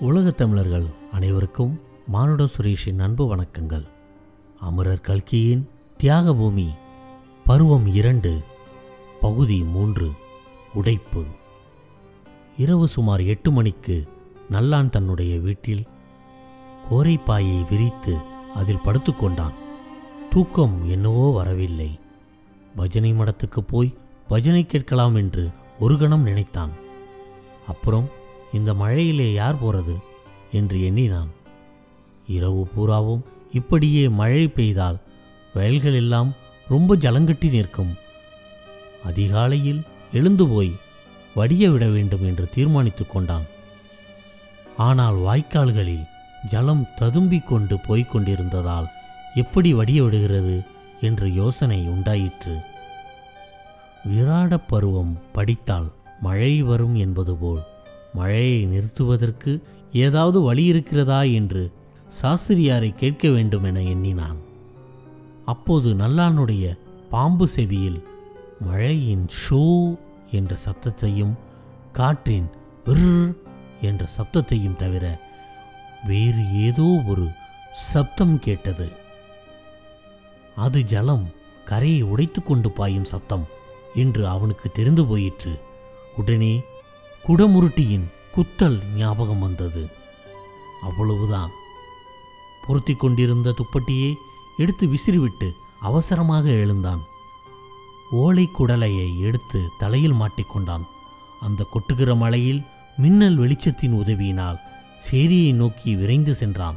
உலக தமிழர்கள் அனைவருக்கும் மானுட சுரேஷின் அன்பு வணக்கங்கள். அமரர் கல்கியின் தியாக பூமி பருவம் இரண்டு பகுதி மூன்று உடைப்பு. இரவு சுமார் எட்டு மணிக்கு நல்லான் தன்னுடைய வீட்டில் கோரைப்பாயை விரித்து அதில் படுத்துக்கொண்டான் தூக்கம் என்னவோ வரவில்லை. பஜனை மடத்துக்கு போய் பஜனை கேட்கலாம் என்று ஒரு கணம் நினைத்தான். அப்புறம் இந்த மழையிலே யார் போகிறது என்று எண்ணினான். இரவு பூராவும் இப்படியே மழை பெய்தால் வயல்கள் எல்லாம் ரொம்ப ஜலங்கட்டி நிற்கும். அதிகாலையில் எழுந்து போய் வடிய விட வேண்டும் என்று தீர்மானித்துக் கொண்டான். ஆனால் வாய்க்கால்களில் ஜலம் ததும்பிக் கொண்டு போய்க் கொண்டிருந்ததால் எப்படி வடிய விடுகிறது என்ற யோசனை உண்டாயிற்று. விராடப் பருவம் படித்தால் மழை வரும் என்பது போல் மழையை நிறுத்துவதற்கு ஏதாவது வழி இருக்கிறதா என்று சாஸ்திரியாரை கேட்க வேண்டும் என எண்ணினான். அப்போது நல்லானுடைய பாம்பு செவியில் மழையின் ஷூ என்ற சத்தத்தையும் காற்றின் விர் என்ற சப்தத்தையும் தவிர வேறு ஏதோ ஒரு சப்தம் கேட்டது. அது ஜலம் கரையை உடைத்துக்கொண்டு பாயும் சத்தம் என்று அவனுக்கு தெரிந்து போயிற்று. உடனே குடமுருட்டியின் குத்தல் ஞாபகம் வந்தது. அவ்வளவுதான். பொருத்தி கொண்டிருந்த துப்பட்டியை எடுத்து விசிறிவிட்டு அவசரமாக எழுந்தான். ஓலை குடலையை எடுத்து தலையில் மாட்டிக்கொண்டான் அந்த கொட்டுகிற மலையில் மின்னல் வெளிச்சத்தின் உதவியினால் சேரியை நோக்கி விரைந்து சென்றான்.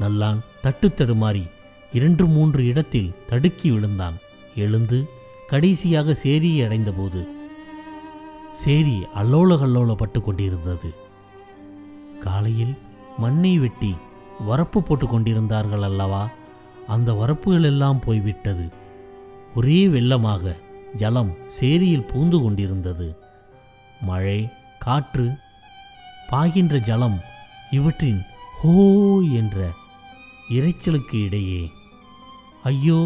நல்லான் தட்டு தடுமாறி இரண்டு மூன்று இடத்தில் தடுக்கி விழுந்தான். எழுந்து கடைசியாக சேரியை அடைந்தபோது சேரி அல்லோல கல்லோலப்பட்டு கொண்டிருந்தது. காலையில் மண்ணை வெட்டி வரப்பு போட்டு கொண்டிருந்தார்கள் அல்லவா? அந்த வரப்புகள் எல்லாம் போய்விட்டது. ஒரே வெள்ளமாக ஜலம் சேரியில் பூந்து கொண்டிருந்தது. மழை காற்று பாகின்ற ஜலம் இவற்றின் ஹோ என்ற இரைச்சலுக்கு இடையே ஐயோ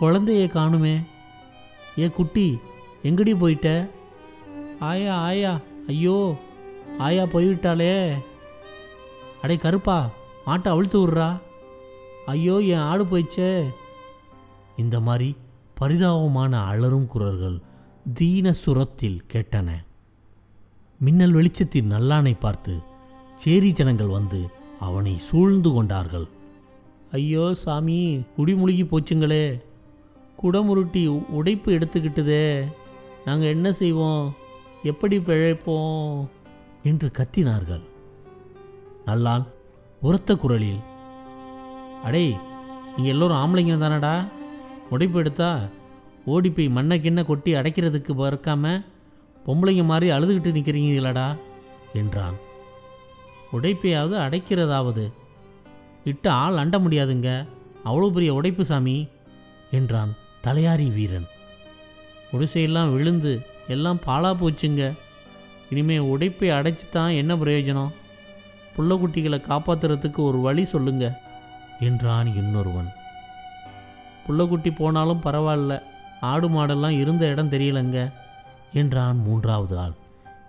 குழந்தைய காணுமே. ஏ குட்டி எங்கடி போயிட்ட? ஆயா ஆயா. ஐயோ ஆயா போய்விட்டாளே. அடே கருப்பா மாட்டை அவிழ்த்து விட்றா. ஐயோ என் ஆடு போயிச்சே இந்த மாதிரி பரிதாபமான அலறும் குரல்கள் தீன சுரத்தில் கேட்டன. மின்னல் வெளிச்சத்தின் நல்லானை பார்த்து சேரி ஜனங்கள் வந்து அவனை சூழ்ந்து கொண்டார்கள். ஐயோ சாமி குடிமுழுகி போச்சுங்களே. குடமுருட்டி உடைப்பு எடுத்துக்கிட்டுதே. நாங்கள் என்ன செய்வோம்? எப்படி பிழைப்போம் என்று கத்தினார்கள். நல்லான் உரத்த குரலில் அடே நீங்கள் எல்லோரும் ஆம்பளைங்க தானடா? உடைப்பு எடுத்தா ஓடி போய் மண்ணை கிண்ண கொட்டி அடைக்கிறதுக்கு பறக்காம பொம்பளைங்க மாதிரி அழுதுகிட்டு நிற்கிறீங்களாடா என்றான். உடைப்பையாவது அடைக்கிறதாவது? இட்டு ஆள் அண்ட முடியாதுங்க. அவ்வளோ பெரிய உடைப்பு சாமி என்றான் தலையாரி வீரன். குடிசையெல்லாம் விழுந்து எல்லாம் பாழா போச்சுங்க. இனிமே உடைப்பை அடைச்சி தான் என்ன பிரயோஜனம்? புள்ளக்குட்டிகளை காப்பாத்துறதுக்கு ஒரு வழி சொல்லுங்க என்றான் இன்னொருவன். புள்ளக்குட்டி போனாலும் பரவாயில்ல ஆடு மாடெல்லாம் இருந்த இடம் தெரியலங்க என்றான் மூன்றாவது ஆள்.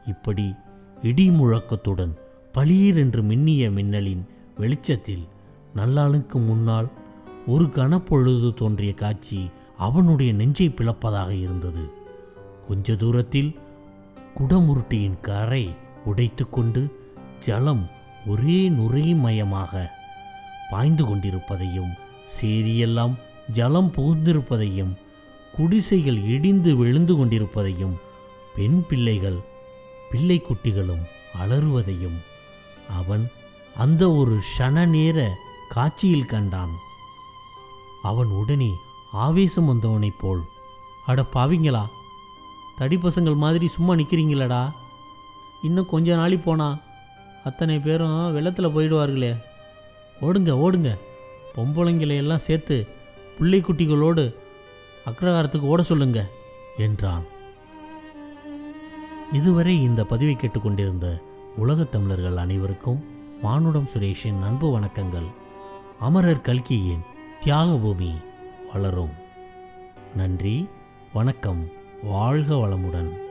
இப்படி இடி முழக்கத்துடன் பளீர் என்று மின்னிய மின்னலின் வெளிச்சத்தில் நல்லாளுக்கு முன்னால் ஒரு கனப்பொழுது தோன்றிய காட்சி அவனுடைய நெஞ்சை பிளப்பதாக இருந்தது. கொஞ்ச தூரத்தில் குடமுருட்டியின் கரை உடைத்துக்கொண்டு ஜலம் ஒரே நுரைமயமாக பாய்ந்து கொண்டிருப்பதையும் சேரியெல்லாம் ஜலம் புகுந்திருப்பதையும் குடிசைகள் இடிந்து விழுந்து கொண்டிருப்பதையும் பெண் பிள்ளைகள் பிள்ளை குட்டிகளும் அலறுவதையும் அவன் அந்த ஒரு ஷன நேர காட்சியில் கண்டான். அவன் உடனே ஆவேசம் வந்தவனைப் போல் அட பாவிங்களா தடி பசங்கள் மாதிரி சும்மா நிற்கிறீங்களடா இன்னும் கொஞ்ச நாளி போனா அத்தனை பேரும் வெள்ளத்தில் போயிடுவார்களே. ஓடுங்க ஓடுங்க. பொம்பளைங்களை எல்லாம் சேர்த்து பிள்ளைக்குட்டிகளோடு அக்ரகாரத்துக்கு ஓட சொல்லுங்க என்றான். இதுவரை இந்த பதிவை கேட்டுக்கொண்டிருந்த உலகத் தமிழர்கள் அனைவருக்கும் மானுடம் சுரேஷின் அன்பு வணக்கங்கள். அமரர் கல்கியின் தியாக பூமி வளரும். நன்றி வணக்கம். வாழ்க வளமுடன்.